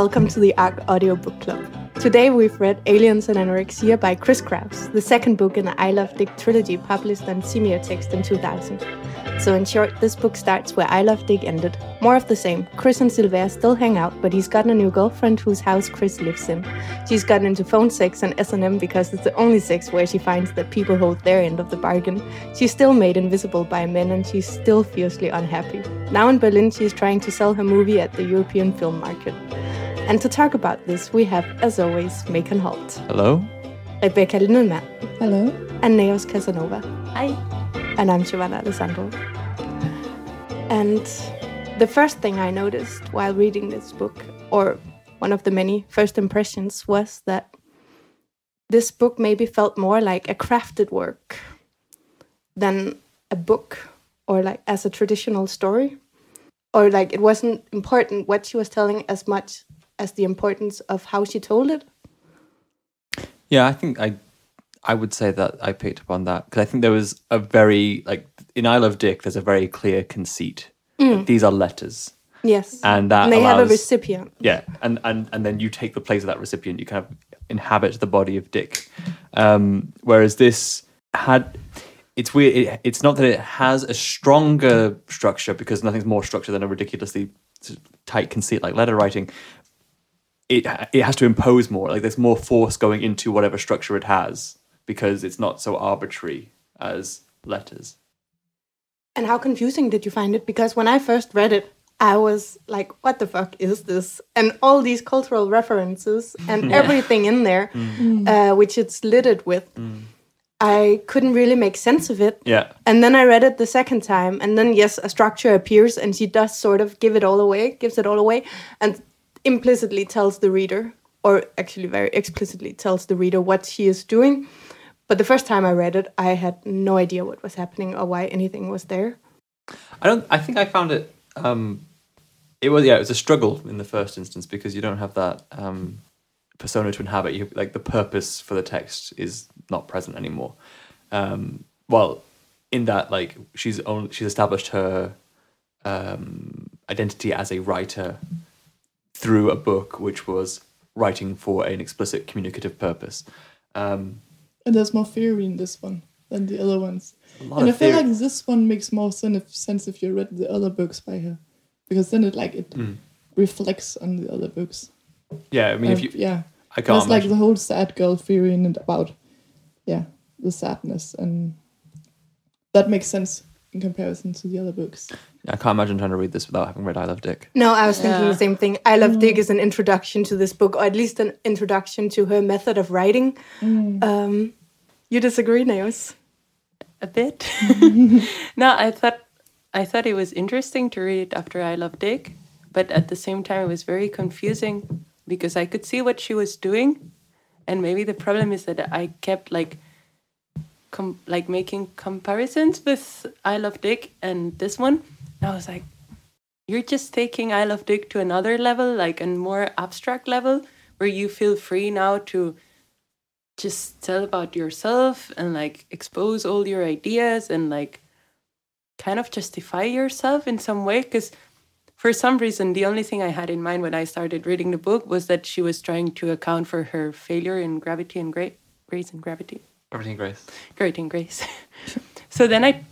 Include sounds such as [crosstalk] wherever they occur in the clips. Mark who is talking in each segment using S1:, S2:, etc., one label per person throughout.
S1: welcome to the ARC Audio Book Club. Today we've read Aliens and Anorexia by Chris Kraus, the second book in the I Love Dick trilogy published on Semiotext in 2000. So, in short, this book starts where I Love Dick ended. More of the same. Chris and Sylvère still hang out, but he's got a new girlfriend whose house Chris lives in. She's gotten into phone sex and S&M because it's the only sex where she finds that people hold their end of the bargain. She's still made invisible by men and she's still fiercely unhappy. Now in Berlin, she's trying to sell her movie at the European film market. And to talk about this, we have, as always, Macon Holt.
S2: Hello.
S1: Rebecca Lindelmann.
S3: Hello.
S1: And Neos Casanova.
S4: Hi.
S1: And I'm Giovanna Alessandro. And the first thing I noticed while reading this book, or one of the many first impressions, was that this book maybe felt more like a crafted work than a book or like as a traditional story. Or like it wasn't important what she was telling as much as the importance of how she told it.
S2: Yeah, I think I I would say that I picked up on that because I think there was a very like in I Love Dick. There's a very clear conceit.
S1: Mm.
S2: These are letters.
S1: Yes,
S2: and that
S1: and they
S2: allows,
S1: have a recipient.
S2: Yeah, and and and then you take the place of that recipient. You kind of inhabit the body of Dick. Um, whereas this had it's weird. It, it's not that it has a stronger structure because nothing's more structured than a ridiculously tight conceit like letter writing it it has to impose more. Like there's more force going into whatever structure it has because it's not so arbitrary as letters.
S1: And how confusing did you find it? Because when I first read it, I was like, "What the fuck is this?" And all these cultural references and [laughs] yeah. everything in there, mm. uh, which it's littered with. Mm. I couldn't really make sense of it.
S2: Yeah.
S1: And then I read it the second time, and then yes, a structure appears, and she does sort of give it all away, gives it all away, and implicitly tells the reader, or actually very explicitly tells the reader what she is doing. But the first time I read it, I had no idea what was happening or why anything was there.
S2: I don't. I think I found it. Um, it was yeah. It was a struggle in the first instance because you don't have that um, persona to inhabit. You like the purpose for the text is not present anymore. Um, well, in that like she's only she's established her um, identity as a writer through a book which was writing for an explicit communicative purpose. Um,
S3: and there's more theory in this one than the other ones. And I feel like this one makes more sense if you read the other books by her, because then it like it mm. reflects on the other books.
S2: Yeah, I mean, if you
S3: yeah,
S2: I can't.
S3: There's like the whole sad girl theory and about yeah the sadness, and that makes sense in comparison to the other books.
S2: I can't imagine trying to read this without having read I Love Dick.
S1: No, I was thinking the same thing. I Love mm. Dick is an introduction to this book, or at least an introduction to her method of writing. Mm. Um, you disagree, Neos?
S4: A bit. [laughs] [laughs] no, I thought I thought it was interesting to read it after I Love Dick, but at the same time, it was very confusing because I could see what she was doing, and maybe the problem is that I kept like com- like making comparisons with I Love Dick and this one. And I was like, you're just taking I Love Dick to another level, like a more abstract level, where you feel free now to just tell about yourself and like expose all your ideas and like kind of justify yourself in some way. Because for some reason, the only thing I had in mind when I started reading the book was that she was trying to account for her failure in gravity and gra- grace and gravity.
S2: And Grace.
S4: And Grace. so then I,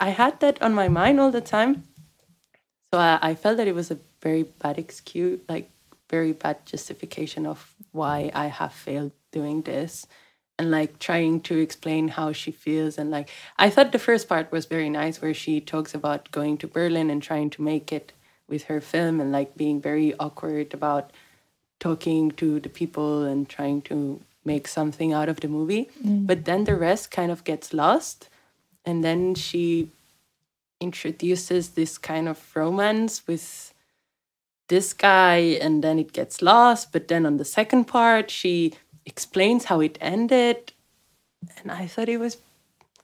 S4: I had that on my mind all the time. So I, I felt that it was a very bad excuse, like very bad justification of why I have failed doing this and like trying to explain how she feels and like i thought the first part was very nice where she talks about going to berlin and trying to make it with her film and like being very awkward about talking to the people and trying to make something out of the movie. Mm. But then the rest kind of gets lost. And then she introduces this kind of romance with this guy, and then it gets lost. But then on the second part, she explains how it ended. And I thought it was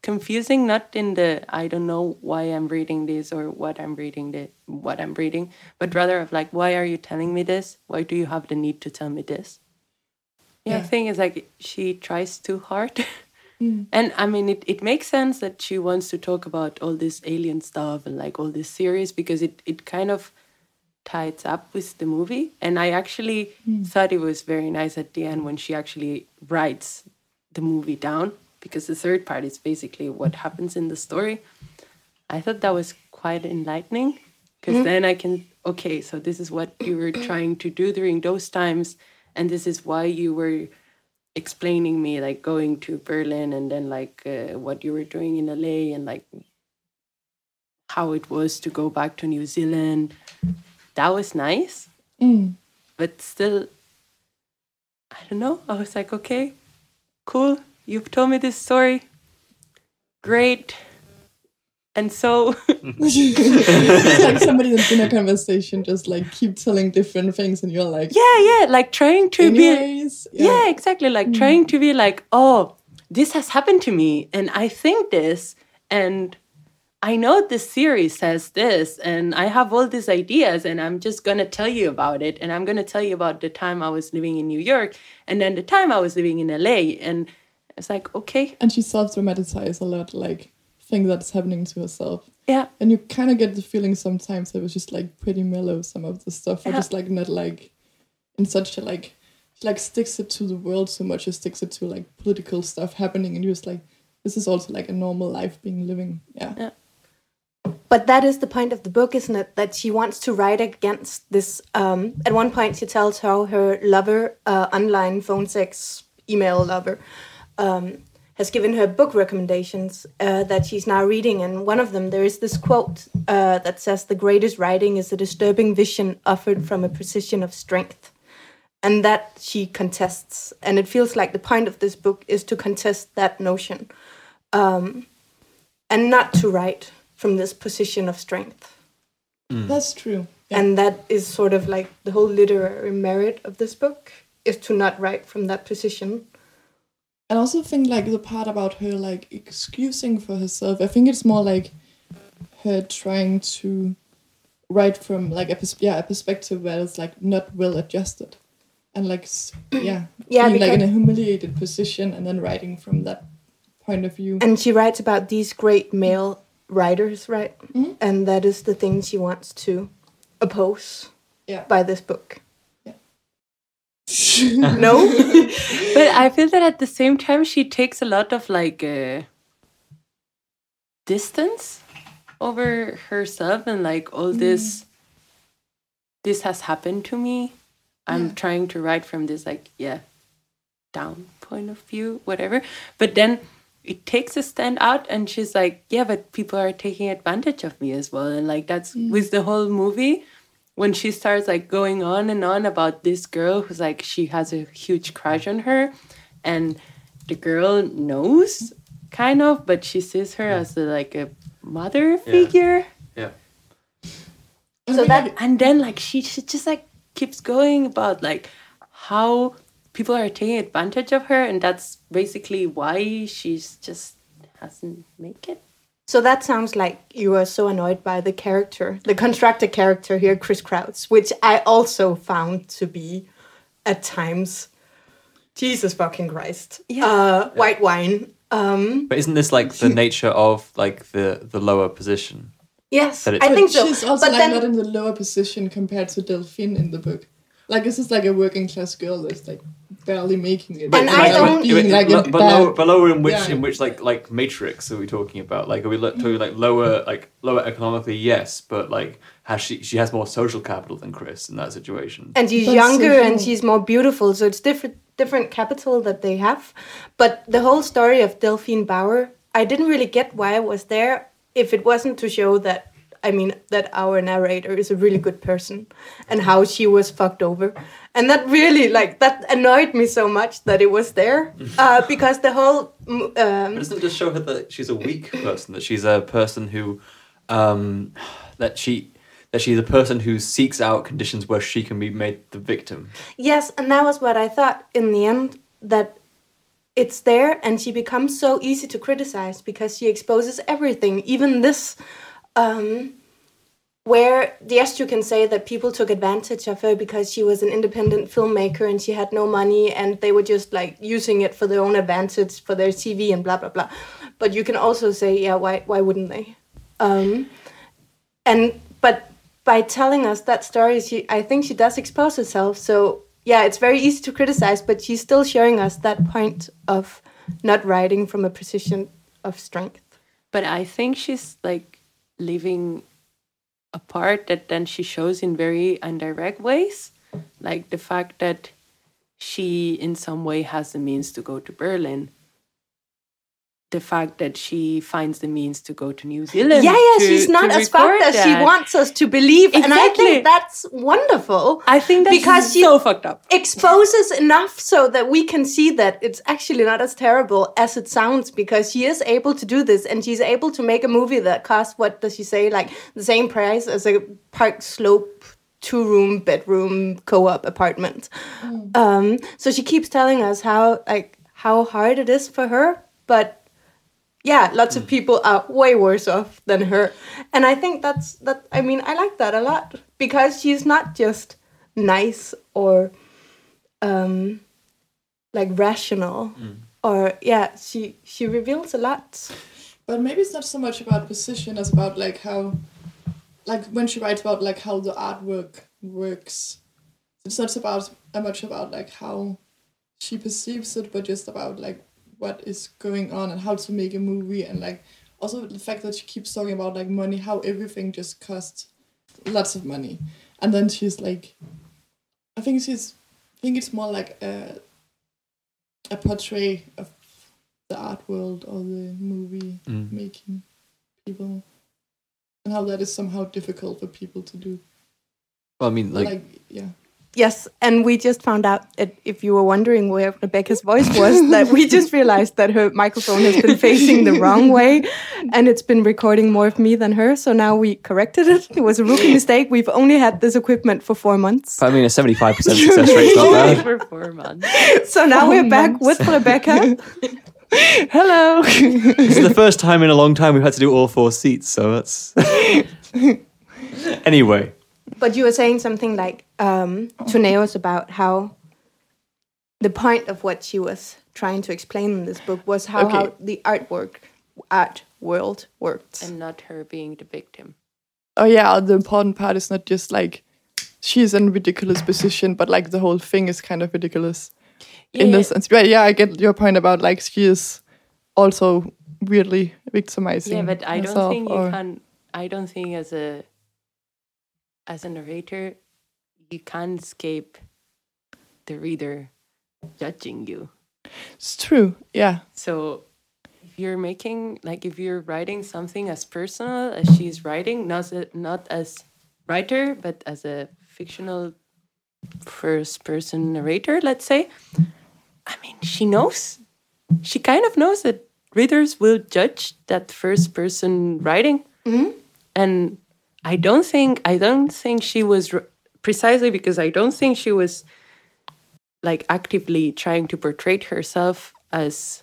S4: confusing, not in the I don't know why I'm reading this or what I'm reading the what I'm reading, but rather of like, why are you telling me this? Why do you have the need to tell me this? Yeah, yeah. thing is like she tries too hard. [laughs] Mm. And I mean, it, it makes sense that she wants to talk about all this alien stuff and like all this series because it, it kind of ties up with the movie. And I actually mm. thought it was very nice at the end when she actually writes the movie down because the third part is basically what happens in the story. I thought that was quite enlightening because mm. then I can, okay, so this is what you were trying to do during those times. And this is why you were explaining me like going to Berlin and then like uh, what you were doing in LA and like how it was to go back to New Zealand. That was nice. Mm. But still, I don't know. I was like, okay, cool. You've told me this story. Great. And so
S3: it's like somebody that's in a conversation just like keep telling different things and you're like
S4: Yeah, yeah, like trying to anyways, be yeah. yeah. exactly. Like mm. trying to be like, oh, this has happened to me and I think this and I know this series says this, and I have all these ideas, and I'm just gonna tell you about it. And I'm gonna tell you about the time I was living in New York, and then the time I was living in LA. And it's like, okay.
S3: And she self dramatizes a lot, like things that's happening to herself.
S4: Yeah.
S3: And you kind of get the feeling sometimes it was just like pretty mellow, some of the stuff, or yeah. just like not like in such a like, like sticks it to the world so much, it sticks it to like political stuff happening, and you're just like, this is also like a normal life being living. Yeah.
S4: Yeah
S1: but that is the point of the book, isn't it? That she wants to write against this. Um, at one point, she tells how her lover, uh, online phone sex email lover, um, has given her book recommendations uh, that she's now reading. And one of them, there is this quote uh, that says, The greatest writing is a disturbing vision offered from a position of strength. And that she contests. And it feels like the point of this book is to contest that notion um, and not to write from this position of strength.
S3: Mm. That's true.
S1: Yeah. And that is sort of like the whole literary merit of this book is to not write from that position.
S3: And also think like the part about her like excusing for herself. I think it's more like her trying to write from like a yeah a perspective where it's like not well adjusted, and like [clears throat] yeah
S1: yeah
S3: being like in a humiliated position and then writing from that point of view.
S1: And she writes about these great male writers, right? Mm-hmm. And that is the thing she wants to oppose
S3: yeah.
S1: by this book. [laughs] [laughs] No?
S4: but I feel that at the same time, she takes a lot of like uh, distance over herself and like all mm. this. This has happened to me. I'm yeah. trying to write from this like yeah, down point of view, whatever. But then it takes a stand out and she's like yeah but people are taking advantage of me as well and like that's mm. with the whole movie when she starts like going on and on about this girl who's like she has a huge crush on her and the girl knows kind of but she sees her as a, like a mother figure.
S2: Yeah,
S1: yeah. so that
S4: and then like she, she just like keeps going about like how people are taking advantage of her and that's basically why she's just hasn't make it
S1: so that sounds like you are so annoyed by the character the constructed character here chris kraus which i also found to be at times jesus fucking christ. Yeah. Uh, white wine. Um,
S2: but isn't this like the nature of like the the lower position?
S1: Yes i think so.
S3: She's also but like then, not in the lower position compared to delphine in the book like this is like a working class girl that's like barely making it.
S1: But, and I don't
S3: being like
S2: but, lower, but lower in which yeah. in which like like Matrix are we talking about? Like are we talking like lower like lower economically? Yes, but like has she she has more social capital than Chris in that situation.
S1: And she's That's younger so and she's more beautiful, so it's different different capital that they have. But the whole story of Delphine Bauer, I didn't really get why I was there if it wasn't to show that I mean, that our narrator is a really good person and how she was fucked over. And that really, like, that annoyed me so much that it was there [laughs] uh, because the whole. Um,
S2: but doesn't it just show her that she's a weak person, that she's a person who. Um, that she that she's a person who seeks out conditions where she can be made the victim.
S1: Yes, and that was what I thought in the end that it's there and she becomes so easy to criticize because she exposes everything, even this um, where yes, you can say that people took advantage of her because she was an independent filmmaker and she had no money and they were just like using it for their own advantage for their TV and blah blah blah. But you can also say, yeah, why why wouldn't they? Um, and but by telling us that story, she I think she does expose herself. So yeah, it's very easy to criticize, but she's still showing us that point of not writing from a position of strength.
S4: But I think she's like living apart that then she shows in very indirect ways, like the fact that she in some way has the means to go to Berlin. The fact that she finds the means to go to New Zealand.
S1: Yeah, yeah,
S4: to-
S1: she's not as fucked as she wants us to believe, and I think that's wonderful.
S4: I think that's
S1: Because she-
S4: so fucked up.
S1: exposes enough so that we can see that it's actually not as terrible as it sounds because she is able to do this and she's able to make a movie that costs what does she say like the same price as a park slope two room bedroom co-op apartment um, so she keeps telling us how like how hard it is for her but yeah lots of people are way worse off than her. And i think that's that i mean i like that a lot because she's not just nice or um like rational or yeah she she reveals a lot.
S3: But maybe it's not so much about position as about like how, like when she writes about like how the artwork works. It's not about uh, much about like how she perceives it, but just about like what is going on and how to make a movie and like also the fact that she keeps talking about like money, how everything just costs lots of money, and then she's like, I think she's, I think it's more like a, a portrait of the art world or the movie
S2: Mm.
S3: making people and how that is somehow difficult for people to do.
S2: Well, I mean,
S3: like,
S2: like,
S3: yeah
S1: yes and we just found out that if you were wondering where rebecca's voice was that we just [laughs] realized that her microphone has been facing the wrong way and it's been recording more of me than her so now we corrected it it was a rookie [laughs] mistake we've only had this equipment for four months
S2: I mean, a seventy-five percent [laughs] success rate not bad.
S4: for four months.
S1: so now
S3: Four
S1: we're back
S3: months.
S1: with rebecca
S3: hello
S2: This is the first time in a long time we've had to do all four seats, so that's. anyway,
S1: But you were saying something like um, to Neos about how the point of what she was trying to explain in this book was how,
S3: Okay.
S1: how the artwork, art world worked.
S4: And not her being the victim.
S3: oh yeah the important part is not just like she's in a ridiculous position but like the whole thing is kind of ridiculous in
S4: Yeah.
S3: this sense but yeah i get your point about like she is also weirdly victimizing
S4: Yeah, but I don't
S3: herself
S4: think you can. I don't think as a as a narrator, you can't escape the reader judging you.
S3: it's true yeah
S4: So if you're making like if you're writing something as personal as she's writing, not as, not as writer, but as a fictional first person narrator, let's say. I mean, she knows. She kind of knows that readers will judge that first person writing. Mm-hmm. And I don't think I don't think she was precisely because I don't think she was like actively trying to portray herself as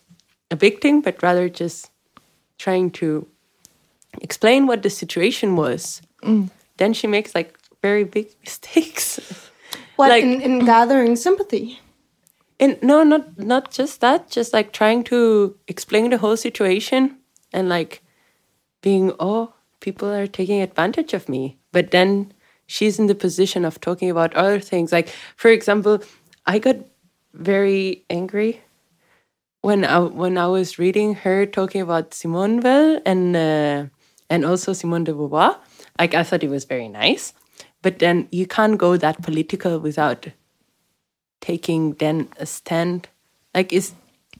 S4: a victim, but rather just trying to explain what the situation was. Mm. Then she makes like very big [laughs] mistakes.
S1: What
S4: like-
S1: in, in gathering sympathy?
S4: And no, not not just that, just like trying to explain the whole situation and like being, oh, people are taking advantage of me. But then she's in the position of talking about other things. Like, for example, I got very angry when I when I was reading her talking about Simone Weil and uh, and also Simone de Beauvoir. Like, I thought it was very nice. But then you can't go that political without taking then a stand like it's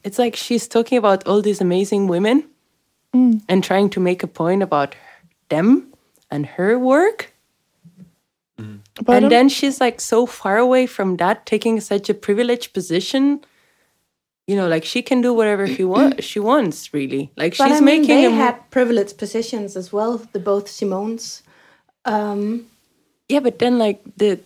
S4: it's like she's talking about all these amazing women and trying to make a point about them and her work
S3: but I
S4: and
S3: don't-
S4: then she's like so far away from that taking such a privileged position you know like she can do whatever she wants [clears throat] she wants really like
S1: But
S4: she's
S1: I mean,
S4: making
S1: they
S4: a
S1: had privileged positions as well, the both Simones. Um,
S4: yeah but then like the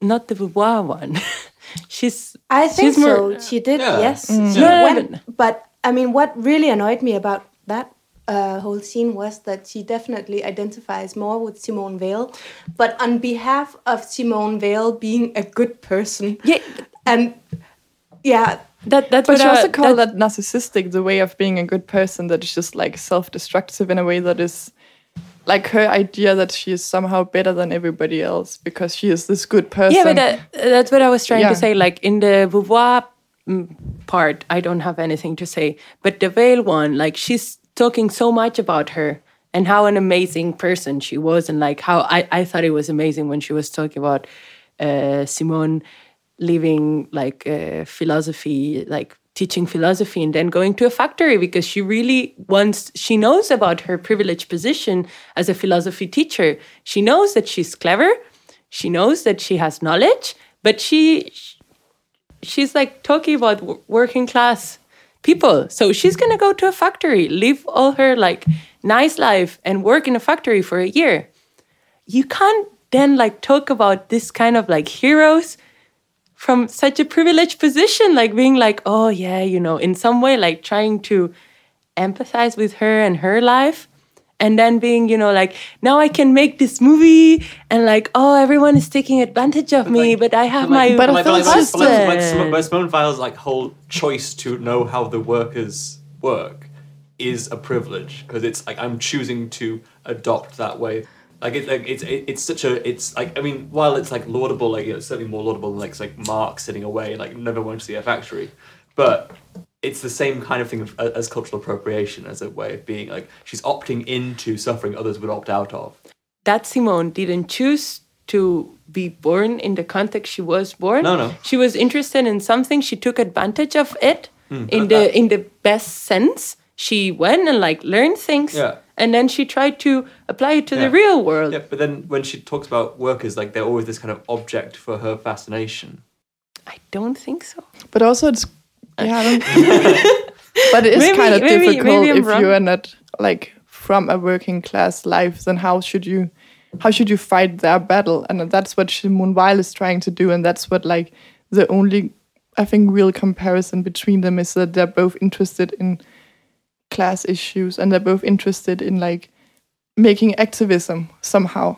S4: not the Beauvoir one [laughs] she's
S1: I think
S4: She's more-
S1: so. She did,
S2: Yeah.
S1: yes. She
S4: No, no,
S1: went-
S4: but-
S1: but I mean, what really annoyed me about that uh, whole scene was that she definitely identifies more with Simone Weil, but on behalf of Simone Weil being a good person.
S4: yeah
S1: And yeah,
S4: that that's
S3: But
S4: I-
S3: also called
S4: that-
S3: that narcissistic, the way of being a good person that is just like self destructive in a way that is like her idea that she is somehow better than everybody else because she is this good person.
S4: Yeah, but that, that's what I was trying
S3: Yeah.
S4: to say. Like in the Beauvoir mm, part, I don't have anything to say. But the Weil one, like she's talking so much about her and how an amazing person she was, and like how I, I thought it was amazing when she was talking about uh, Simone leaving like uh, philosophy, like teaching philosophy and then going to a factory because she really wants she knows about her privileged position as a philosophy teacher. She knows that she's clever. She knows that she has knowledge but she she's like talking about working class people so she's going to go to a factory live all her like nice life and work in a factory for a year you can't then like talk about this kind of like heroes from such a privileged position, like being like, oh yeah, you know, in some way, like trying to empathize with her and her life. And then being, you know, like, now I can make this movie and like, oh, everyone is taking advantage of me,
S2: like-
S4: but I have
S2: like-
S4: my
S3: But
S2: like,
S3: feel
S2: like,
S3: it's
S2: like, like, like, Simone, Weil's like whole choice to know how the workers work is a privilege because it's like I'm choosing to adopt that way. Like it's like it's it, it's such a it's like I mean while it's like laudable like you know, it's certainly more laudable than like like Marx sitting away like never went to see a factory, but it's the same kind of thing of, as cultural appropriation as a way of being like she's opting into suffering others would opt out of.
S4: that Simone didn't choose to be born in the context she was born.
S2: No, no.
S4: She was interested in something. She took advantage of it
S2: Hmm.
S4: in the in the best sense. She went and like learned things,
S2: Yeah.
S4: and then she tried to apply it to the real world.
S2: Yeah, but then when she talks about workers, like they're always this kind of object for her fascination.
S4: I don't think so.
S3: But also, it's yeah. I don't, [laughs] but it is
S4: Maybe-
S3: kind of
S4: maybe-
S3: difficult
S4: maybe
S3: if
S4: wrong.
S3: you are not like from a working class life. Then how should you, how should you fight their battle? And that's what Simone Weil is trying to do, and that's what like the only, I think, real comparison between them is that they're both interested in class issues and they're both interested in like making activism somehow.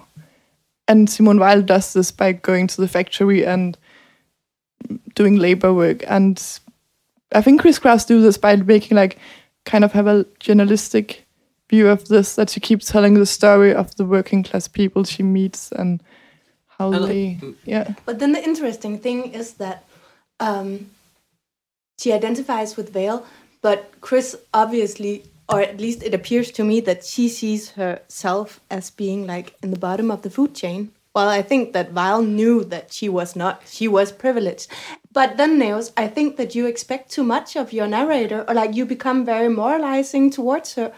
S3: And Simone Weil does this by going to the factory and doing labor work. And I think Chris Kraus do this by making like kind of have a journalistic view of this that she keeps telling the story of the working class people she meets and how
S2: And,
S3: they yeah
S1: But then the interesting thing is that um, she identifies with Weil, but Chris obviously, or at least it appears to me that she sees herself as being like in the bottom of the food chain. Well, I think that Weil knew that she was not. She was privileged. But then, Neos, I think that you expect too much of your narrator, or like you become very moralizing towards her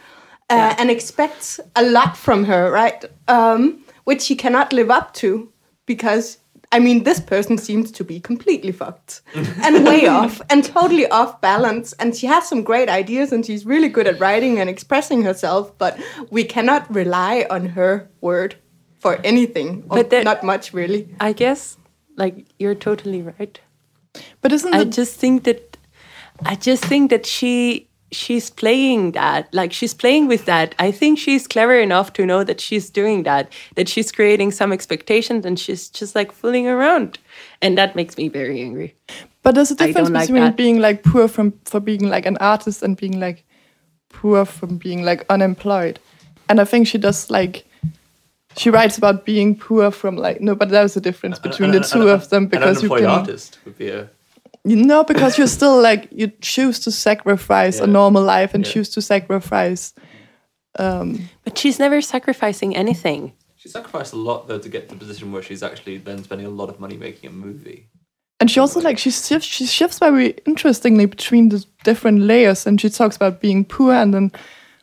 S1: uh, and expect a lot from her, right? Um, which she cannot live up to because I mean, this person seems to be completely fucked [laughs] and way off and totally off balance. And she has some great ideas and she's really good at writing and expressing herself, but we cannot rely on her word for anything, or
S4: But there-
S1: not much really.
S4: I guess like you're totally right.
S3: But isn't
S4: I just think that I just think that she she's playing that like she's playing with that. I think she's clever enough to know that she's doing that, that she's creating some expectations and she's just like fooling around, and that makes me very angry.
S3: but there's a difference
S4: don't like
S3: between being like poor from for being like an artist and being like poor from being like unemployed and i think she does like she writes about being poor from like no but there's a difference between the two of them because
S2: an
S3: you
S2: unemployed
S3: can
S2: artist would be a
S3: You know, because you're still like you choose to sacrifice a normal life and
S2: Yeah.
S3: choose to sacrifice. Um,
S4: But she's never sacrificing anything.
S2: She sacrificed a lot though to get to the position where she's actually then spending a lot of money making a movie.
S3: and she also like she shifts she shifts very interestingly between the different layers, and she talks about being poor and then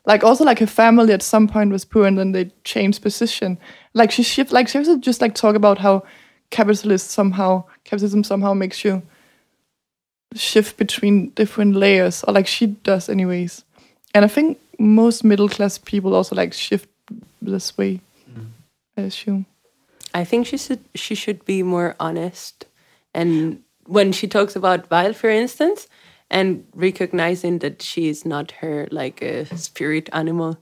S3: like also like her family at some point was poor and then they changed position. Like she shift like she also just like talk about how capitalist somehow capitalism somehow makes you shift between different layers or like she does anyways. And I think most middle class people also like shift this way. I assume.
S4: I think she should she should be more honest. And when she talks about Weil, for instance, and recognizing that she is not her like a spirit animal,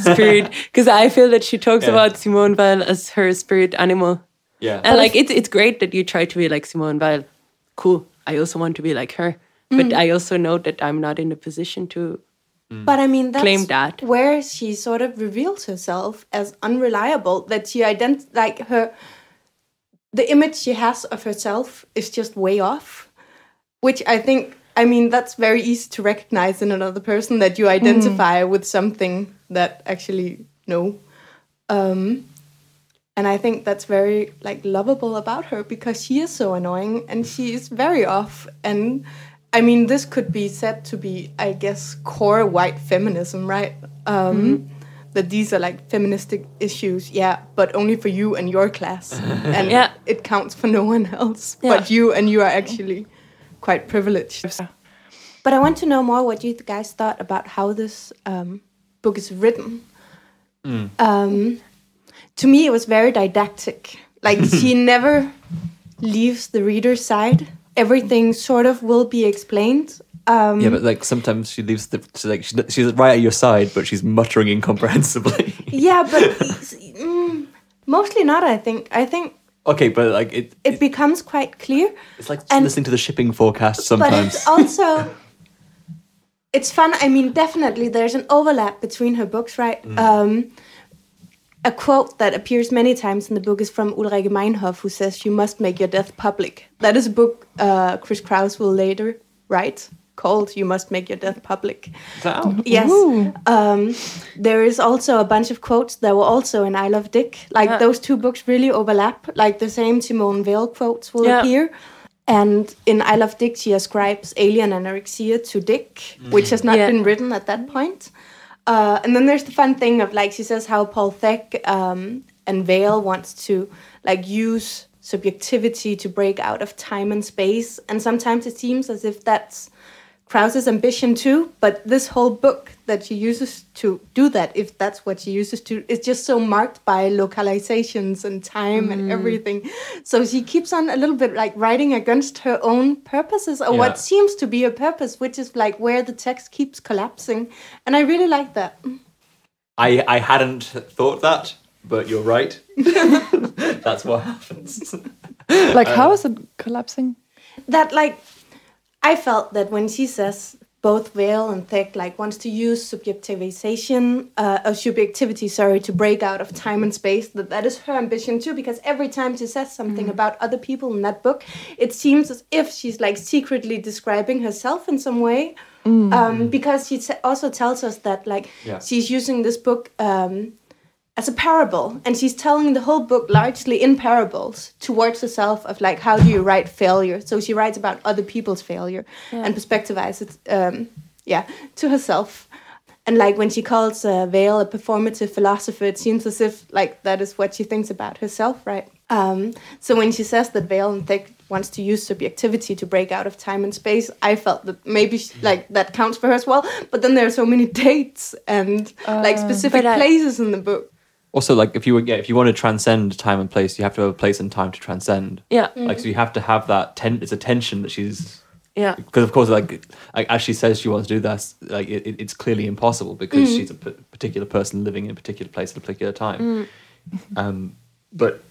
S4: spirit, [laughs] because I feel that she talks
S2: Yeah.
S4: about Simone Weil as her spirit animal,
S2: Yeah.
S4: and like it's it's great that you try to be like Simone Weil. Cool. I also want to be like her, but mm. I also know that I'm not in a position to mm.
S1: But I mean, that's
S4: Claim that.
S1: where she sort of reveals herself as unreliable. That she ident like her, the image she has of herself is just way off, which I think. I mean, that's very easy to recognize in another person that you identify with something that actually no. Um, and I think that's very like lovable about her because she is so annoying and she is very off. And I mean, this could be said to be, I guess, core white feminism, right? Um, That these are like feministic issues, yeah, but only for you and your class, [laughs] and
S4: Yeah.
S1: it counts for no one else
S4: Yeah.
S1: but you, and you are actually quite privileged. But I want to know more what you guys thought about how this um, book is written. Um, to me, it was very didactic. Like [laughs] she never leaves the reader's side. Everything sort of will be explained. Um,
S2: Yeah, but like sometimes she leaves the she's like she's, she's right at your side, but she's muttering incomprehensibly.
S1: yeah, but [laughs] mm, mostly not. I think. I think
S2: okay, but like it,
S1: it becomes quite clear.
S2: it's like
S1: and-
S2: listening to the shipping forecast
S1: But it's also [laughs] it's fun. I mean, definitely there's an overlap between her books, right? Um, a quote that appears many times in the book is from Ulrike Meinhof, who says, "You must make your death public." That is a book uh, Chris Kraus will later write called "You Must Make Your Death Public."
S2: Wow.
S1: Yes. Um, there is also a bunch of quotes that were also in I Love Dick. Like
S4: Yeah.
S1: those two books really overlap. Like the same Simone Weil quotes will
S4: Yeah.
S1: appear. And in I Love Dick, she ascribes alien anorexia to Dick, which has not
S4: Yeah.
S1: been written at that point. Uh, and then there's the fun thing of like she says how Paul Thek um, and Weil wants to like use subjectivity to break out of time and space, and sometimes it seems as if that's Kraus's ambition too. But this whole book that she uses to do that, if that's what she uses to, is just so marked by localizations and time and mm. everything. So she keeps on a little bit like writing against her own purposes or
S2: Yeah.
S1: what seems to be a purpose, which is like where the text keeps collapsing. And I really like that.
S2: I I hadn't thought that, but you're right. [laughs] That's what happens.
S3: Like, how um, is it collapsing?
S1: that like I felt that when she says both Weil and Thek like wants to use subjectivization uh, or subjectivity sorry to break out of time and space that that is her ambition too because every time she says something about other people in that book it seems as if she's like secretly describing herself in some way um, because she also tells us that like
S2: Yeah.
S1: she's using this book um, as a parable and she's telling the whole book largely in parables towards herself of like how do you write failure? So she writes about other people's failure and perspectivizes it um, yeah to herself. And like when she calls uh, Weil a performative philosopher it seems as if like that is what she thinks about herself right? Um, so when she says that Weil and Thek wants to use subjectivity to break out of time and space i felt that maybe she, like that counts for her as well. But then there are so many [laughs] dates and like specific
S4: I-
S1: places in the book
S2: Also, like if you were, yeah, if you want to transcend time and place, you have to have a place and time to transcend.
S4: Yeah. Mm-hmm.
S2: Like so, you have to have that. Ten, it's a tension that she's
S4: Yeah.
S2: because of course, like, like as she says she wants to do this, like it, it- it's clearly impossible because mm. she's a p- particular person living in a particular place at a particular time. Mm. Um, but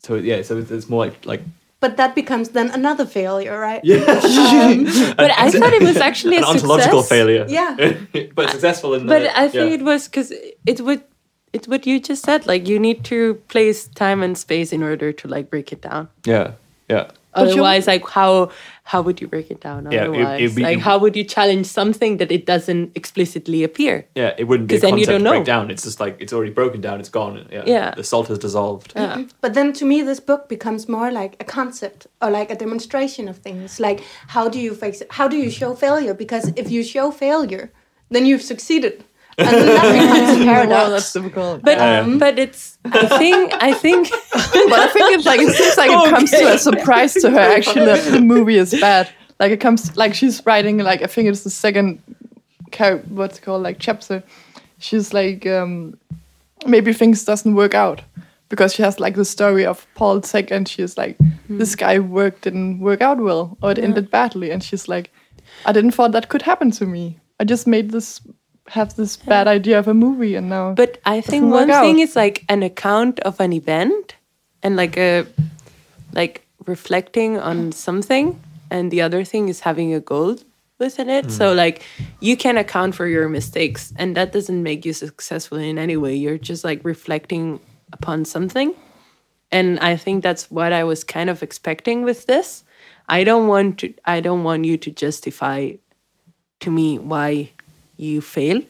S2: so yeah, so it's, it's more like like
S1: but that becomes then another failure right Yeah, um, [laughs]
S4: But I thought it was actually
S2: an
S4: a
S2: ontological
S4: success.
S2: failure.
S1: Yeah. [laughs]
S2: but successful in.
S4: But
S2: the,
S4: I think
S2: yeah.
S4: it was because it what it's what you just said. Like you need to place time and space in order to like break it down.
S2: Yeah, yeah.
S4: Otherwise, like how how would you break it down?
S2: Yeah, it-
S4: Otherwise,
S2: it'd be-
S4: like how would you challenge something that it doesn't explicitly appear?
S2: Yeah, it wouldn't be a
S4: 'Cause then you don't
S2: to break
S4: know.
S2: down. It's just like it's already broken down. It's gone. Yeah,
S4: Yeah.
S2: The salt has dissolved.
S4: Yeah. Mm-hmm.
S1: but then to me this book becomes more like a concept or like a demonstration of things like how do you fix how do you show failure because if you show failure then you've succeeded and then that becomes a paradox
S3: that's difficult.
S4: But
S2: Yeah, yeah.
S4: but it's I think I think [laughs]
S3: but I think it's like it seems like it comes to a [laughs] surprise to her actually that the movie is bad. Like it comes like she's writing like I think it's the second char- what's it called like chapter. She's like um maybe things doesn't work out because she has like the story of Paul Thek and she's like this guy work didn't work out well or it ended badly and she's like I didn't thought that could happen to me. I just made this have this bad idea of a movie and now
S4: But I think one thing
S3: out.
S4: is like an account of an event and like a like reflecting on something and the other thing is having a goal within it. So mm. like you can account for your mistakes and that doesn't make you successful in any way. You're just like reflecting upon something. And I think that's what I was kind of expecting with this. I don't want to I don't want you to justify to me why you fail,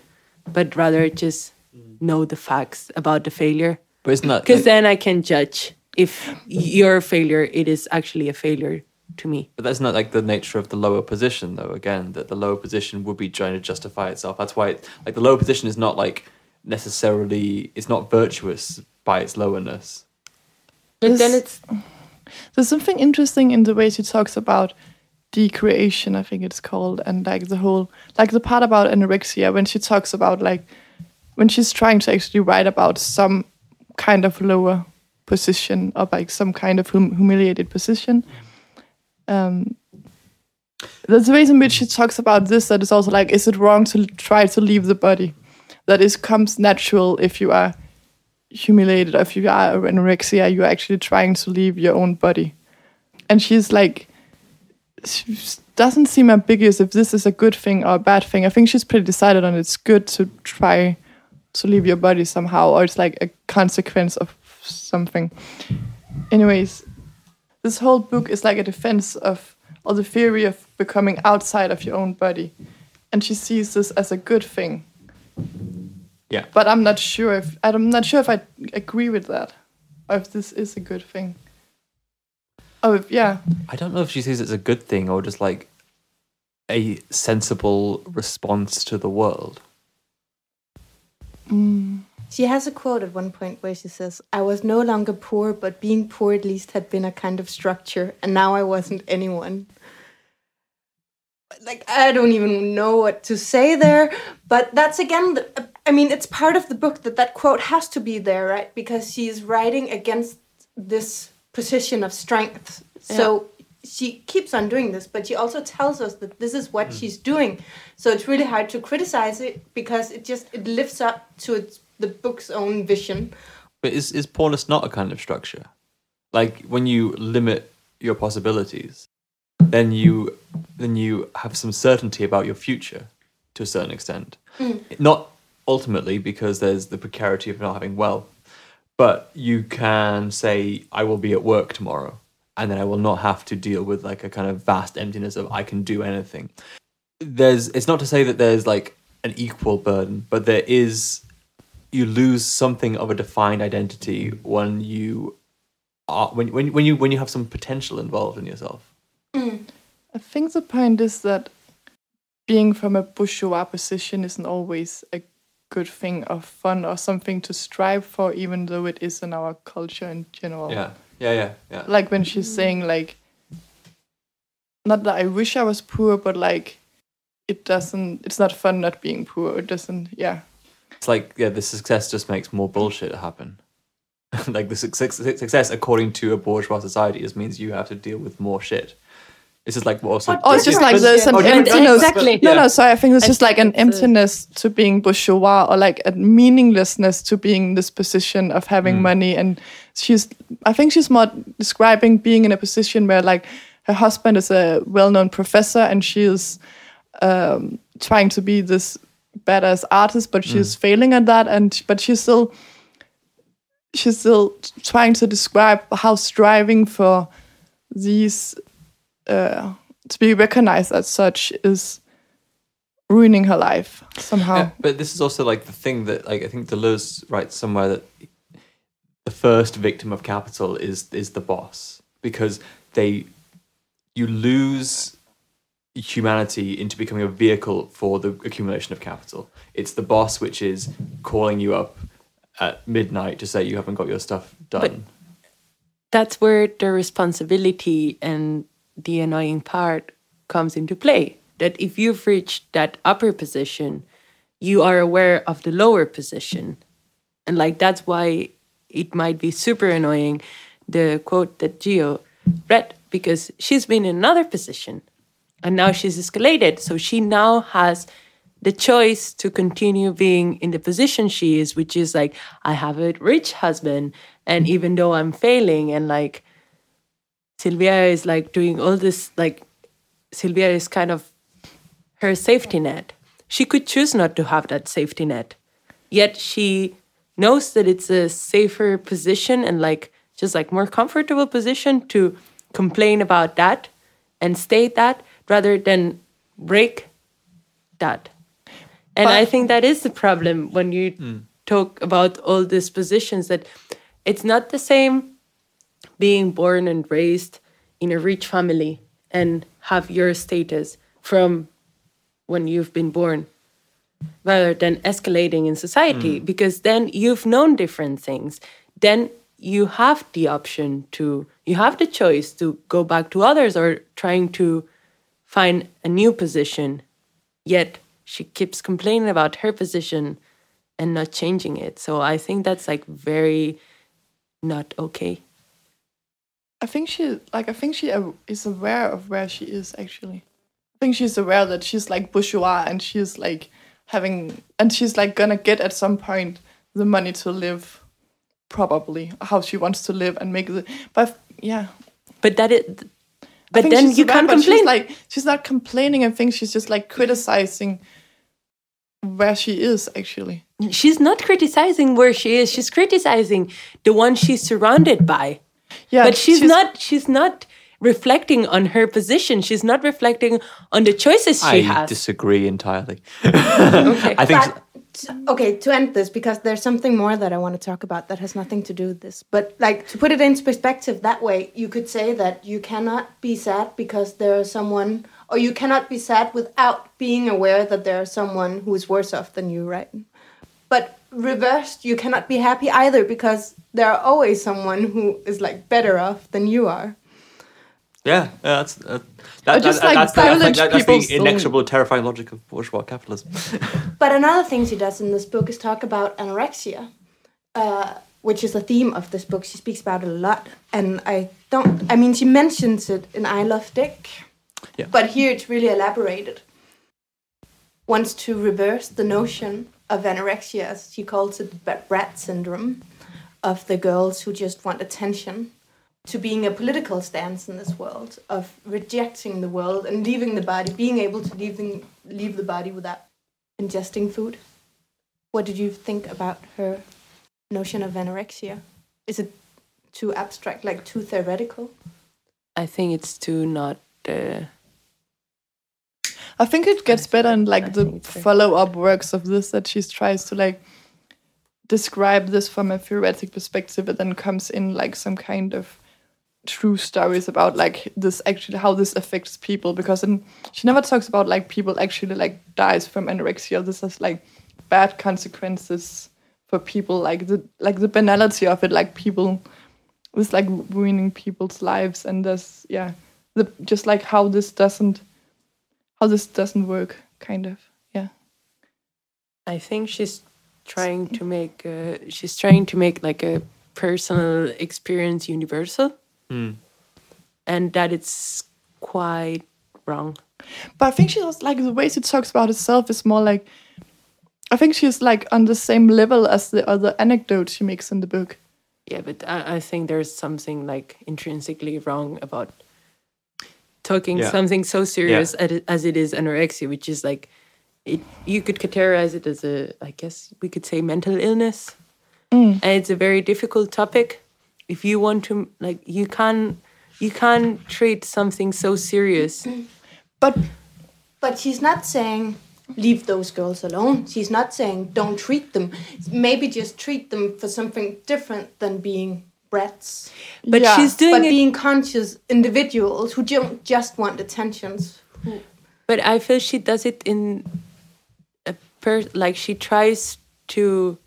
S4: but rather just know the facts about the failure
S2: But isn't that
S4: because then I can judge if your failure it is actually a failure to me.
S2: But that's not like the nature of the lower position, though. Again, that the lower position would be trying to justify itself. That's why, it, like, the lower position is not like necessarily it's not virtuous by its lowerness.
S4: But then it's
S3: There's something interesting in the way she talks about decreation, I think it's called, and like the whole, like the part about anorexia when she talks about like when she's trying to actually write about some kind of lower position or like some kind of hum- humiliated position. Um, there's a reason which she talks about this that is also like, is it wrong to try to leave the body? That is comes natural if you are humiliated if you are anorexia, you're actually trying to leave your own body. And she's like, doesn't seem ambiguous if this is a good thing or a bad thing. I think she's pretty decided on it's good to try to leave your body somehow, or it's like a consequence of something. Anyways, this whole book is like a defense of or the theory of becoming outside of your own body. And she sees this as a good thing.
S2: Yeah.
S3: But I'm not sure if I'm not sure if I agree with that. Or if this is a good thing. Oh yeah.
S2: I don't know if she sees it as a good thing or just like a sensible response to the world.
S3: Mm.
S1: She has a quote at one point where she says, I was no longer poor, but being poor at least had been a kind of structure, and now I wasn't anyone. Like, I don't even know what to say there, but that's again, the, I mean, it's part of the book that that quote has to be there, right? Because she's writing against this position of strength. So she keeps on doing this, but she also tells us that this is what mm. she's doing. So it's really hard to criticize it because it just it lives up to its, the book's own vision.
S2: But is is poorness not a kind of structure? Like when you limit your possibilities, then you then you have some certainty about your future to a certain extent. Mm. Not ultimately because there's the precarity of not having wealth, but you can say I will be at work tomorrow and then I will not have to deal with like a kind of vast emptiness of I can do anything. There's it's not to say that there's like an equal burden, but there is you lose something of a defined identity when you are when when when you when you have some potential involved in yourself. Mm.
S3: I think the point is that being from a bourgeois position isn't always a good thing or fun or something to strive for, even though it is in our culture in general.
S2: Yeah, yeah, yeah, yeah.
S3: Like when she's saying like, not that I wish I was poor, but like, it doesn't. It's not fun not being poor. It doesn't. Yeah.
S2: It's like yeah, the success just makes more bullshit happen. [laughs] like the success, success according to a bourgeois society just means you have to deal with more shit. It's just like also.
S3: Oh, it's just like there's
S1: shit.
S3: an
S2: Oh, different-
S3: no,
S4: Exactly.
S3: No,
S2: Yeah.
S3: no, sorry. I think it's just like an
S4: think it's a-
S3: emptiness to being bourgeois or like a meaninglessness to being in this position of having
S2: Mm.
S3: money. And she's, I think she's more describing being in a position where like her husband is a well known professor and she's um, trying to be this badass artist, but she's failing at that. And, but she's still, she's still trying to describe how striving for these uh, to be recognized as such is ruining her life somehow.
S2: Yeah, but this is also like the thing that like I think Deleuze writes somewhere that the first victim of capital is is the boss because they you lose humanity into becoming a vehicle for the accumulation of capital. It's the boss which is calling you up at midnight to say you haven't got your stuff done.
S4: that's where the responsibility and the annoying part comes into play. That if you've reached that upper position, you are aware of the lower position. And like that's why it might be super annoying the quote that Gio read because she's been in another position and now she's escalated. So she now has the choice to continue being in the position she is, which is like, I have a rich husband, and even though I'm failing, and like Sylvia is like doing all this, like Sylvia is kind of her safety net. She could choose not to have that safety net. Yet she knows that it's a safer position and like just like more comfortable position to complain about that and state that rather than break that. And I think that is the problem when you mm. talk about all these positions that it's not the same being born and raised in a rich family and have your status from when you've been born rather than escalating in society. Hmm. Because then you've known different things. Then you have the option to you have the choice to go back to others or trying to find a new position. Yet she keeps complaining about her position and not changing it. So i think that's like very not okay
S3: I think she like I think she is aware of where she is actually. I think she's aware that she's like bourgeois and she's like having and she's like gonna get at some point the money to live probably how she wants to live and make the but yeah.
S4: But that it but then you
S3: aware,
S4: can't complain
S3: she's like she's not complaining I think she's just like criticizing where she is actually.
S4: She's not criticizing where she is. She's criticizing the one she's surrounded by
S3: yeah
S4: but she's, not she's not reflecting on her position she's not reflecting on the choices she
S2: I
S4: has
S2: disagree entirely.
S4: okay [laughs]
S2: I think
S1: But, okay, to end this, because there's something more that I want to talk about that has nothing to do with this. But, like, to put it into perspective that way, you could say that you cannot be sad because there is someone, or you cannot be sad without being aware that there is someone who is worse off than you, right? But reversed, you cannot be happy either because there are always someone who is, like, better off than you are.
S2: Yeah, yeah that's uh, that,
S3: just
S2: that-
S3: like
S2: that's, the, that's, that's the inexorable, terrifying logic of bourgeois capitalism. [laughs]
S1: But another thing she does in this book is talk about anorexia, uh, which is the theme of this book. She speaks about it a lot, and I don't. I mean, she mentions it in I Love Dick,
S2: Yeah.
S1: but here it's really elaborated. Wants to reverse the notion of anorexia, as she calls it, the brat syndrome, of the girls who just want attention, to being a political stance in this world of rejecting the world and leaving the body, being able to leave the, leave the body without ingesting food. What did you think about her notion of anorexia? Is it too abstract, like too theoretical?
S4: i think it's too not uh,
S3: I think it gets better in like the
S4: think it's fair.
S3: follow up works of this that she tries to like describe this from a theoretic perspective, but then comes in like some kind of true stories about like this actually how this affects people because in, she never talks about like people actually like dies from anorexia. This has like bad consequences for people like the like the banality of it like people this like ruining people's lives and this yeah the just like how this doesn't how this doesn't work kind of yeah.
S4: I think she's trying to make uh, she's trying to make like a personal experience universal.
S2: Hmm.
S4: and that it's quite wrong.
S3: But i think she was like the way she talks about herself is more like i think she's like on the same level as the other anecdotes she makes in the book.
S4: Yeah, but I, I think there's something like intrinsically wrong about talking
S2: Yeah.
S4: something so serious at it- as it is anorexia, which is like it. You could categorize it as a, I guess we could say, mental illness, mm. and it's a very difficult topic. If you want to, like, you can, you can treat something so serious.
S3: but
S1: But she's not saying leave those girls alone. She's not saying don't treat them. Maybe just treat them for something different than being brats.
S4: But
S3: Yeah,
S4: she's doing
S1: but
S4: it.
S1: being conscious individuals who don't just want attentions. Who,
S4: But I feel she does it in a per like she tries to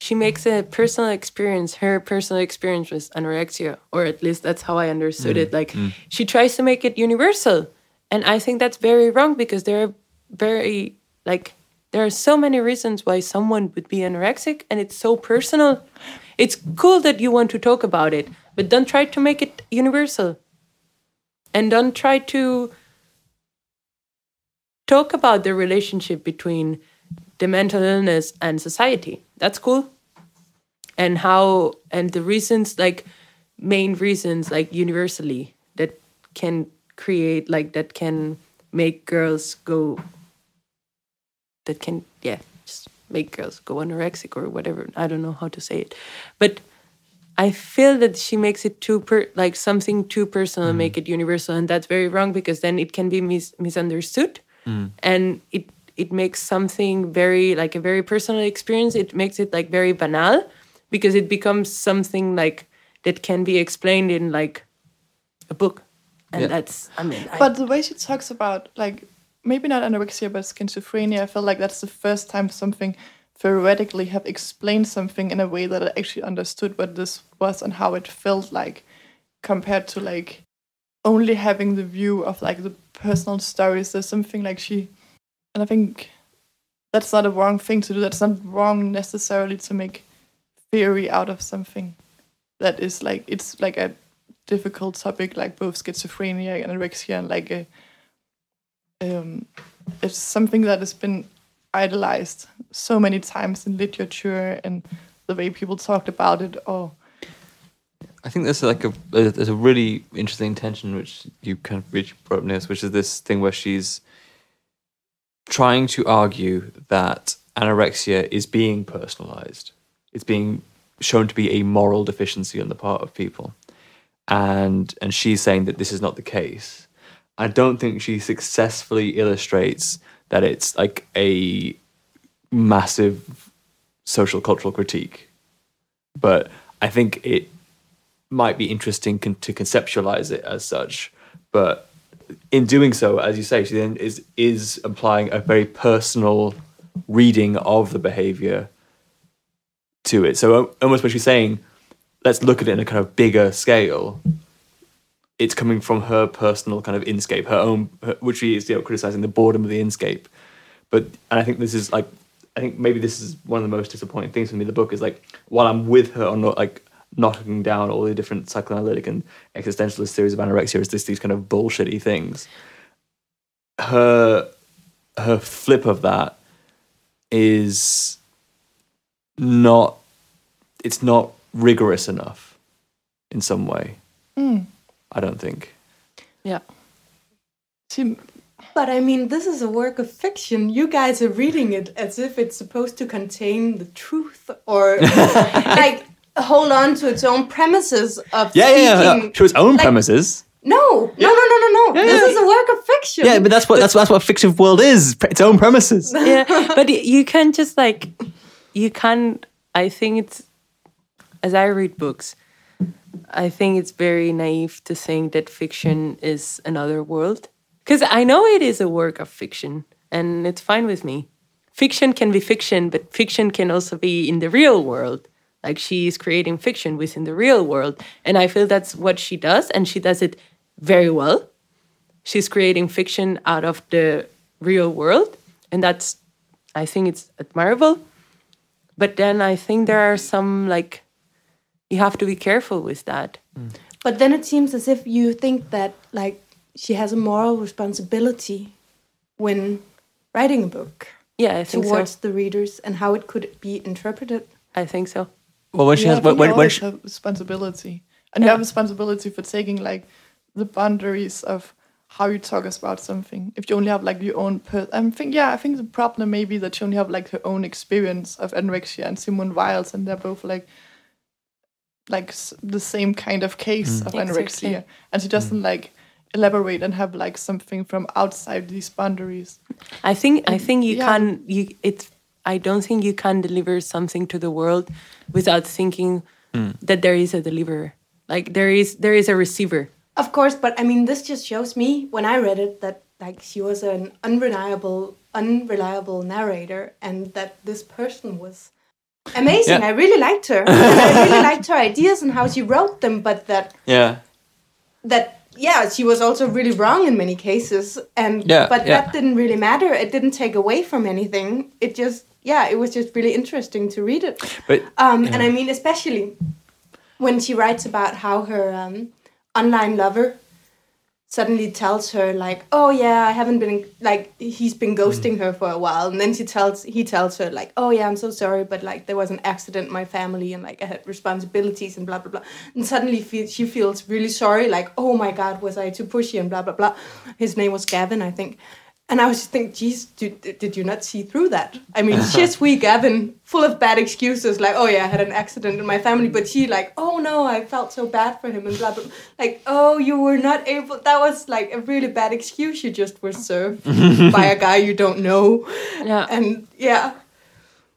S4: she makes a personal experience her personal experience with anorexia or at least that's how I understood mm, it like mm. she tries to make it universal and I think that's very wrong because there are very like there are so many reasons why someone would be anorexic and it's so personal it's cool that you want to talk about it but don't try to make it universal and don't try to talk about the relationship between the mental illness and society. That's cool. And how and the reasons like main reasons like universally that can create like that can make girls go that can yeah make girls go anorexic or whatever. I don't know how to say it, but I feel that she makes it too per like something too personal and mm. make it universal, and that's very wrong because then it can be mis- misunderstood, mm. and it it makes something very like a very personal experience. It makes it like very banal because it becomes something like that can be explained in like a book, and
S2: Yeah.
S4: that's I mean, I,
S3: But the way she talks about like maybe not anorexia but schizophrenia, I feel like that's the first time something theoretically have explained something in a way that I actually understood what this was and how it felt like compared to like only having the view of like the personal stories. There's something like she and I think that's not a wrong thing to do. That's not wrong necessarily to make theory out of something that is like it's like a difficult topic like both schizophrenia and anorexia and like a um it's something that has been idolized so many times in literature and the way people talked about it or
S2: I think there's like a there's a really interesting tension which you kind of which brought up Nils, which is this thing where she's trying to argue that anorexia is being personalized. It's being shown to be a moral deficiency on the part of people. And and she's saying that this is not the case. I don't think she successfully illustrates that it's like a massive social cultural critique. But I think it might be interesting con- to conceptualize it as such. But in doing so, as you say, she then is is applying a very personal reading of the behavior to it. So um, almost when she's saying, let's look at it in a kind of bigger scale, it's coming from her personal kind of inscape, her own, her, which she is you know, criticizing the boredom of the inscape. But and I think this is like, I think maybe this is one of the most disappointing things for me. The book is like while I'm with her on not like knocking down all the different psychoanalytic and existentialist theories of anorexia is these kind of bullshitty things. Her her flip of that is not it's not rigorous enough in some way.
S3: mm,
S2: I don't think.
S4: yeah.
S3: she
S1: But I mean, this is a work of fiction. You guys are reading it as if it's supposed to contain the truth or [laughs] like hold on to its own premises of
S2: Yeah, yeah, yeah,
S1: speaking.
S2: yeah. To its own
S1: like-
S2: premises.
S1: No, no, no, no, no, no.
S2: Yeah,
S1: this
S2: yeah.
S1: is a work of fiction.
S2: Yeah, but that's what that's that's what fictive world is. Its own premises. [laughs]
S4: yeah but you can just like you can i think it's as i read books i think it's very naive to think that fiction is another world. Because i know it is a work of fiction and it's fine with me. Fiction can be fiction but fiction can also be in the real world. Like she is creating fiction within the real world and i feel that's what she does and she does it very well. She's creating fiction out of the real world and that's i think it's admirable. But then i think there are some like you have to be careful with that. Mm.
S1: But then it seems as if you think that like she has a moral responsibility when writing a book
S4: yeah i think
S1: towards
S4: so
S1: the readers and how it could be interpreted.
S4: i think so.
S2: Well, when she
S3: yeah,
S2: has
S3: I think
S2: when when, when she,
S3: have responsibility, and you have responsibility for taking like the boundaries of how you talk about something. If you only have like your own, per- I think yeah, I think the problem may be that she only have like her own experience of anorexia and Simone Weil's, and they're both like like s- the same kind of case mm. of
S4: Exactly.
S3: anorexia, and she doesn't mm. like elaborate and have like something from outside these boundaries.
S4: i think i think you
S3: yeah.
S4: can you it's i don't think you can deliver something to the world without thinking mm. that there is a deliverer like there is there is a receiver
S1: Of course, but I mean, this just shows me when I read it that like she was an unreliable, unreliable narrator, and that this person was amazing.
S2: Yeah.
S1: I really liked her. [laughs] I really liked her ideas and how she wrote them, but that
S2: yeah.
S1: that yeah, she was also really wrong in many cases, and
S2: Yeah,
S1: but
S2: yeah.
S1: that didn't really matter. It didn't take away from anything. It just yeah, it was just really interesting to read it.
S2: But
S1: Um, And I mean, especially when she writes about how her um, online lover suddenly tells her like, "Oh yeah, I haven't been like he's been mm. ghosting her for a while," and then she tells he tells her like, "Oh yeah, I'm so sorry, but like there was an accident in my family and like I had responsibilities and blah blah blah," and suddenly fe- she feels really sorry, like, "Oh my God, was I too pushy and blah blah blah." His name was Gavin, I think. And I was just thinking, geez, did, did you not see through that? I mean, she's we Gavin, full of bad excuses, like, oh yeah, I had an accident in my family, but she like, oh no, I felt so bad for him and blah blah. Like, oh, you were not able. That was like a really bad excuse. You just were served [laughs] by a guy you don't know.
S4: Yeah.
S1: And yeah,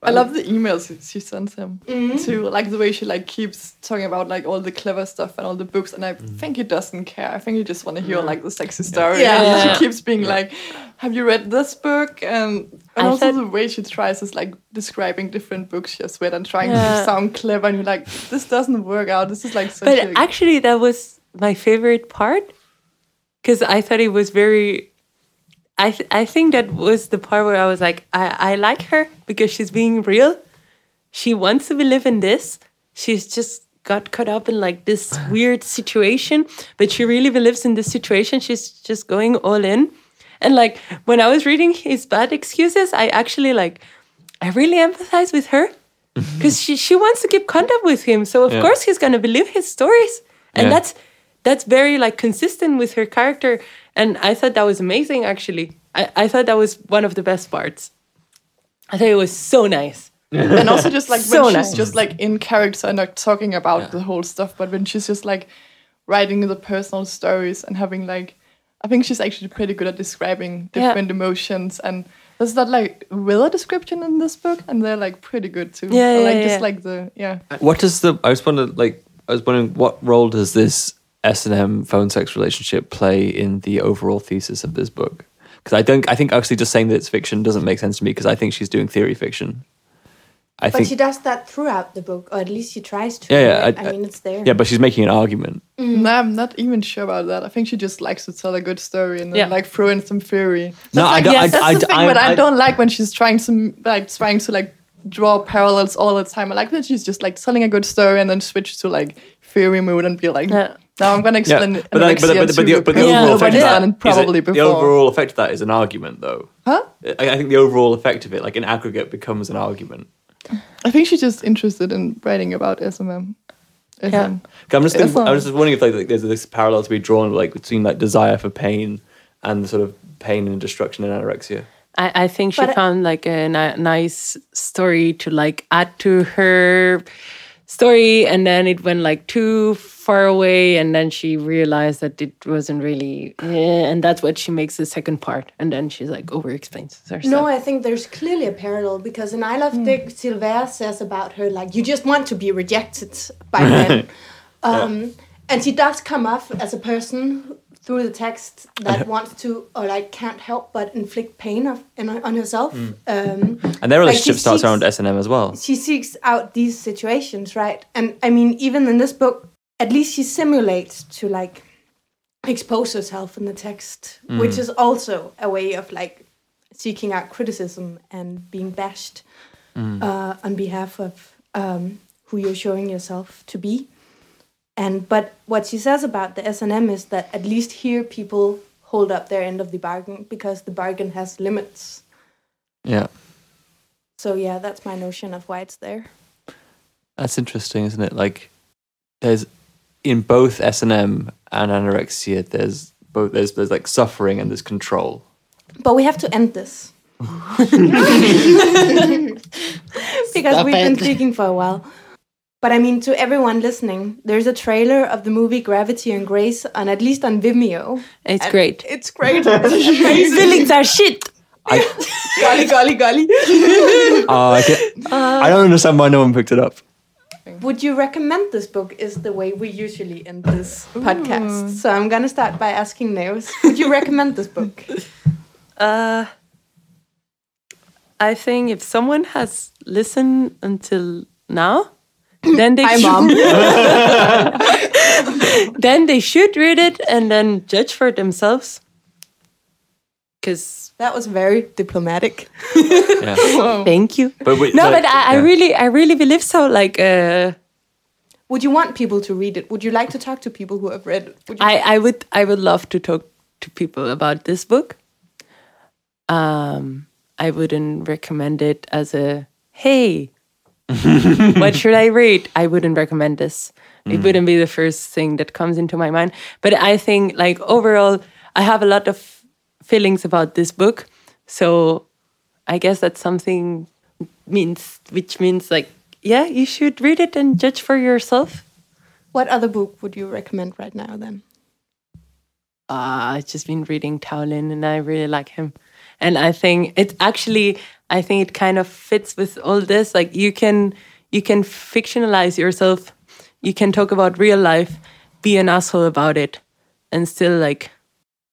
S3: I love the emails she sends him
S1: Mhm.
S3: too. Like the way she like keeps talking about like all the clever stuff and all the books, and I think he doesn't care. I think he just want to hear like the sexy story.
S1: Yeah.
S3: And
S4: Yeah.
S3: she keeps being like, "Have you read this book?" And and also
S4: thought-
S3: the way she tries is like describing different books she has read and trying
S4: Yeah.
S3: to sound clever. And you're like, "This doesn't work out. This is like such
S4: but
S3: a
S4: actually that was my favorite part because i thought it was very I, th- I think that was the part where i was like I, I like her because she's being real. She wants to believe in this. She's just got caught up in like this [sighs] weird situation but she really believes in this situation. She's just going all in. And like when i was reading his bad excuses i actually like i really empathize with her [laughs] because she, she wants to keep contact with him. So of
S2: Yeah.
S4: course he's going to believe his stories. And
S2: Yeah.
S4: that's that's very like consistent with her character and i thought that was amazing actually I, I thought that was one of the best parts i thought it was so nice
S3: and also just like
S4: So
S3: when
S4: nice.
S3: she's just like in character and not talking about the whole stuff, but when she's just like writing the personal stories and having like, I think she's actually pretty good at describing
S4: Yeah.
S3: different emotions and. There's not like weather description in this book, and they're like pretty good too.
S4: Yeah, yeah,
S3: like
S4: yeah.
S3: just like the yeah.
S2: What does the? I was wondering, like, I was wondering, what role does this S and M phone sex relationship play in the overall thesis of this book? Because I don't. I think actually just saying that it's fiction doesn't make sense to me because I think she's doing theory fiction. I
S1: but
S2: think.
S1: she does that throughout the book, or at least she tries to.
S2: Yeah, yeah,
S1: right?
S2: I-
S1: I, mean, it's there.
S2: yeah, but she's making an argument. Mm.
S3: No, I'm not even sure about that. I think she just likes to tell a good story and then
S4: Yeah.
S3: like throw in some theory.
S2: No, I
S3: like,
S2: don't.
S3: yes,
S2: I,
S3: that's
S2: I,
S3: the thing.
S2: I,
S3: but I,
S2: I-
S3: don't like when she's trying to like trying to like draw parallels all the time. I like that she's just like telling a good story and then switch to like theory mode and be like,
S4: Yeah.
S3: now I'm gonna explain.
S2: Yeah, but, like, but, but, but, the, but the
S3: because
S4: Yeah,
S2: overall
S3: nobody's
S2: effect of that
S3: it probably
S2: it-
S3: before.
S2: the overall effect of that is an argument, though.
S3: huh?
S2: I, I think the overall effect of it, like in aggregate, becomes an argument.
S3: I think she's just interested in writing about SMM.
S4: Yeah.
S2: I'm just, thinking, I
S3: not-
S2: was just wondering if like, like there's this parallel to be drawn like between like desire for pain and the sort of pain and destruction in anorexia.
S4: I, I think she
S1: But
S4: found like a nice story to like add to her story, and then it went like too far away, and then she realized that it wasn't really, eh, and that's what she makes the second part, and then she's like over explains herself.
S1: No, I think there's clearly a parallel because in I Love Dick, Sylvère says about her, like, you just want to be rejected by [laughs] men. um, And she does come off as a person who- through the text that wants to, or like, can't help but inflict pain of, in, on herself. Um,
S2: And their relationship
S1: she
S2: starts
S1: seeks-
S2: around S and M as well.
S1: she seeks out these situations, right? And I mean, even in this book, at least she simulates to like expose herself in the text, which is also a way of like seeking out criticism and being bashed uh, on behalf of um, who you're showing yourself to be. And but what she says about the S and M is that at least here people hold up their end of the bargain because the bargain has limits.
S2: Yeah,
S1: So yeah, that's my notion of why it's there.
S2: that's interesting, isn't it? Like, there's in both S and M and anorexia, there's both there's there's like suffering and there's control.
S1: But we have to end this. [laughs] [laughs] because
S4: Stop
S1: we've been
S4: it.
S1: speaking for a while. But I mean, to everyone listening, there's a trailer of the movie Gravity and Grace on at least on Vimeo.
S4: it's
S1: And
S4: great.
S1: It's great. [laughs] It's amazing.
S4: Feelings are shit.
S2: I [laughs]
S1: golly, golly, golly.
S2: oh, I, get, I don't understand why no one picked it up.
S1: Would you recommend this book? Is the way we usually end this podcast. So I'm gonna start by asking Naos. Would you recommend this book? [laughs]
S4: Uh, I think if someone has listened until now, then they
S1: Hi,
S4: should,
S1: mom. [laughs]
S4: then they should read it and then judge for themselves. Because
S1: That was very diplomatic.
S2: Yeah, [laughs]
S4: thank you.
S2: but we,
S4: No,
S2: like,
S4: but I, I really, I really believe so. Like, uh,
S1: Would you want people to read it? Would you like to talk to people who have read it? Would you
S4: I, I would, I would love to talk to people about this book. Um, I wouldn't recommend it as a hey, [laughs] what should I [laughs] read? I wouldn't recommend this. It wouldn't be the first thing that comes into my mind. But I think, like overall, I have a lot of feelings about this book. So I guess that's something means which means like yeah, you should read it and judge for yourself.
S1: What other book would you recommend right now then?
S4: Uh, I've just been reading Tao Lin and I really like him. And I think it's actually I think it kind of fits with all this. Like you can you can fictionalize yourself, you can talk about real life, be an asshole about it, and still like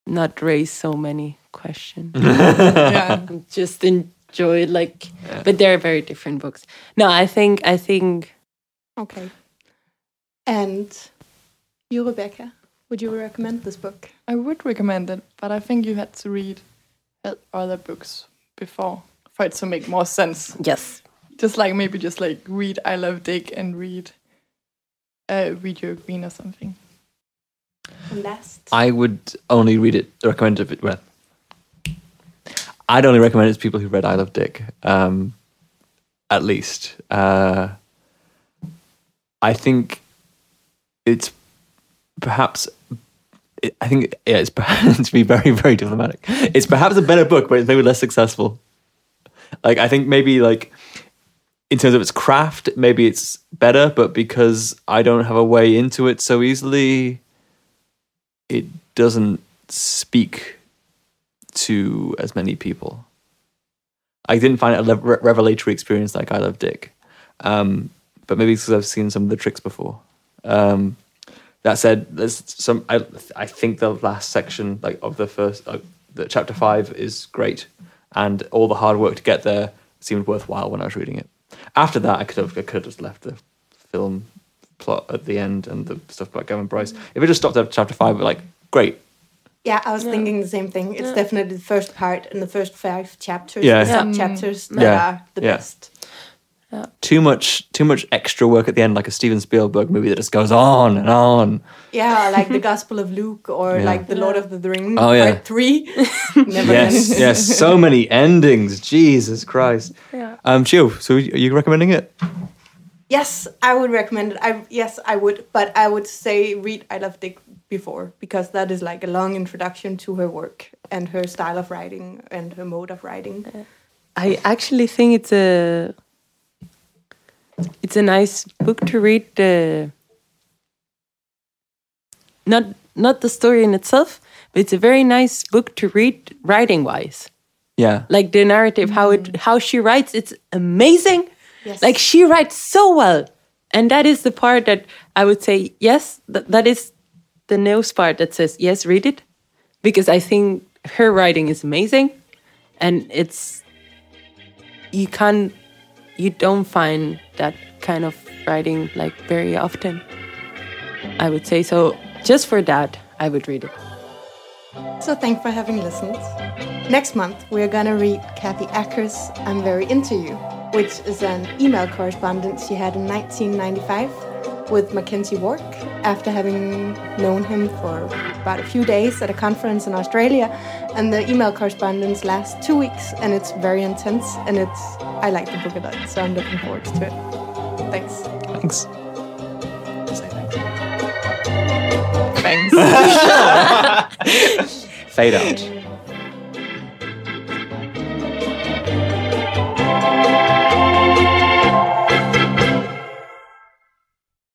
S4: not raise so many questions. [laughs]
S3: yeah.
S4: just enjoy it like but they're very different books. No, I think I think
S1: Okay. And you, Rebecca, would you recommend this book?
S3: I would recommend it, but I think you had to read other books before for it to make more sense.
S4: yes.
S3: Just like maybe just like read I Love Dick and read uh read Video Green or something.
S1: And last.
S2: I would only read it, recommend it. Well, I'd only recommend it to people who read I Love Dick, um, at least. Uh, I think it's perhaps. I think yeah, it's [laughs] perhaps to be very very diplomatic. It's perhaps a better book, but it's maybe less successful. Like I think maybe like in terms of its craft, maybe it's better, but because I don't have a way into it so easily, it doesn't speak to as many people. I didn't find it a revelatory experience like I Love Dick, um, but maybe because I've seen some of the tricks before. Um, that said, there's some. I I think the last section, like of the first, uh, the chapter five, is great, and all the hard work to get there seemed worthwhile when I was reading it. After that, I could have I could have just left the film plot at the end and the stuff about Gavin Bryce. Mm. If it just stopped at chapter five, like great,
S1: Yeah, I was
S4: Yeah.
S1: thinking the same thing. It's
S4: Yeah.
S1: definitely the first part and the first five chapters,
S2: Yeah.
S1: the
S4: Yeah.
S1: sub chapters mm. that
S2: Yeah.
S1: are the
S2: Yeah. too much too much extra work at the end, like a Steven Spielberg movie that just goes on and on.
S1: Yeah, [laughs] like the Gospel of Luke or
S2: Yeah.
S1: like the Lord of the Rings
S2: Oh, yeah.
S1: part three. [laughs] Never
S2: Yes,
S1: ends.
S2: yes, so many endings. Jesus Christ.
S4: Yeah.
S2: Um, Chiu, so are you recommending it?
S1: Yes, I would recommend it. I yes, I would, but I would say read I Love Dick before because that is like a long introduction to her work and her style of writing and her mode of writing.
S4: I actually think it's a it's a nice book to read. Uh, not not the story in itself, but it's a very nice book to read writing wise.
S2: Yeah.
S4: Like the narrative, how it how she writes, it's amazing.
S1: Yes.
S4: Like she writes so well, and that is the part that I would say yes. That that is the nose part that says yes, read it, because I think her writing is amazing, and it's you can't you don't find that kind of writing like very often. I would say so. Just for that, I would read it.
S1: So thanks for having listened. Next month, we're gonna read Kathy Acker's I'm Very Into You, which is an email correspondence she had in 1995 with McKenzie Wark after having known him for about a few days at a conference in Australia. And the email correspondence lasts two weeks and it's very intense and it's I like the book a lot, so I'm looking forward to it. Thanks.
S2: Thanks.
S3: Thanks. [laughs] [laughs]
S2: Fade out.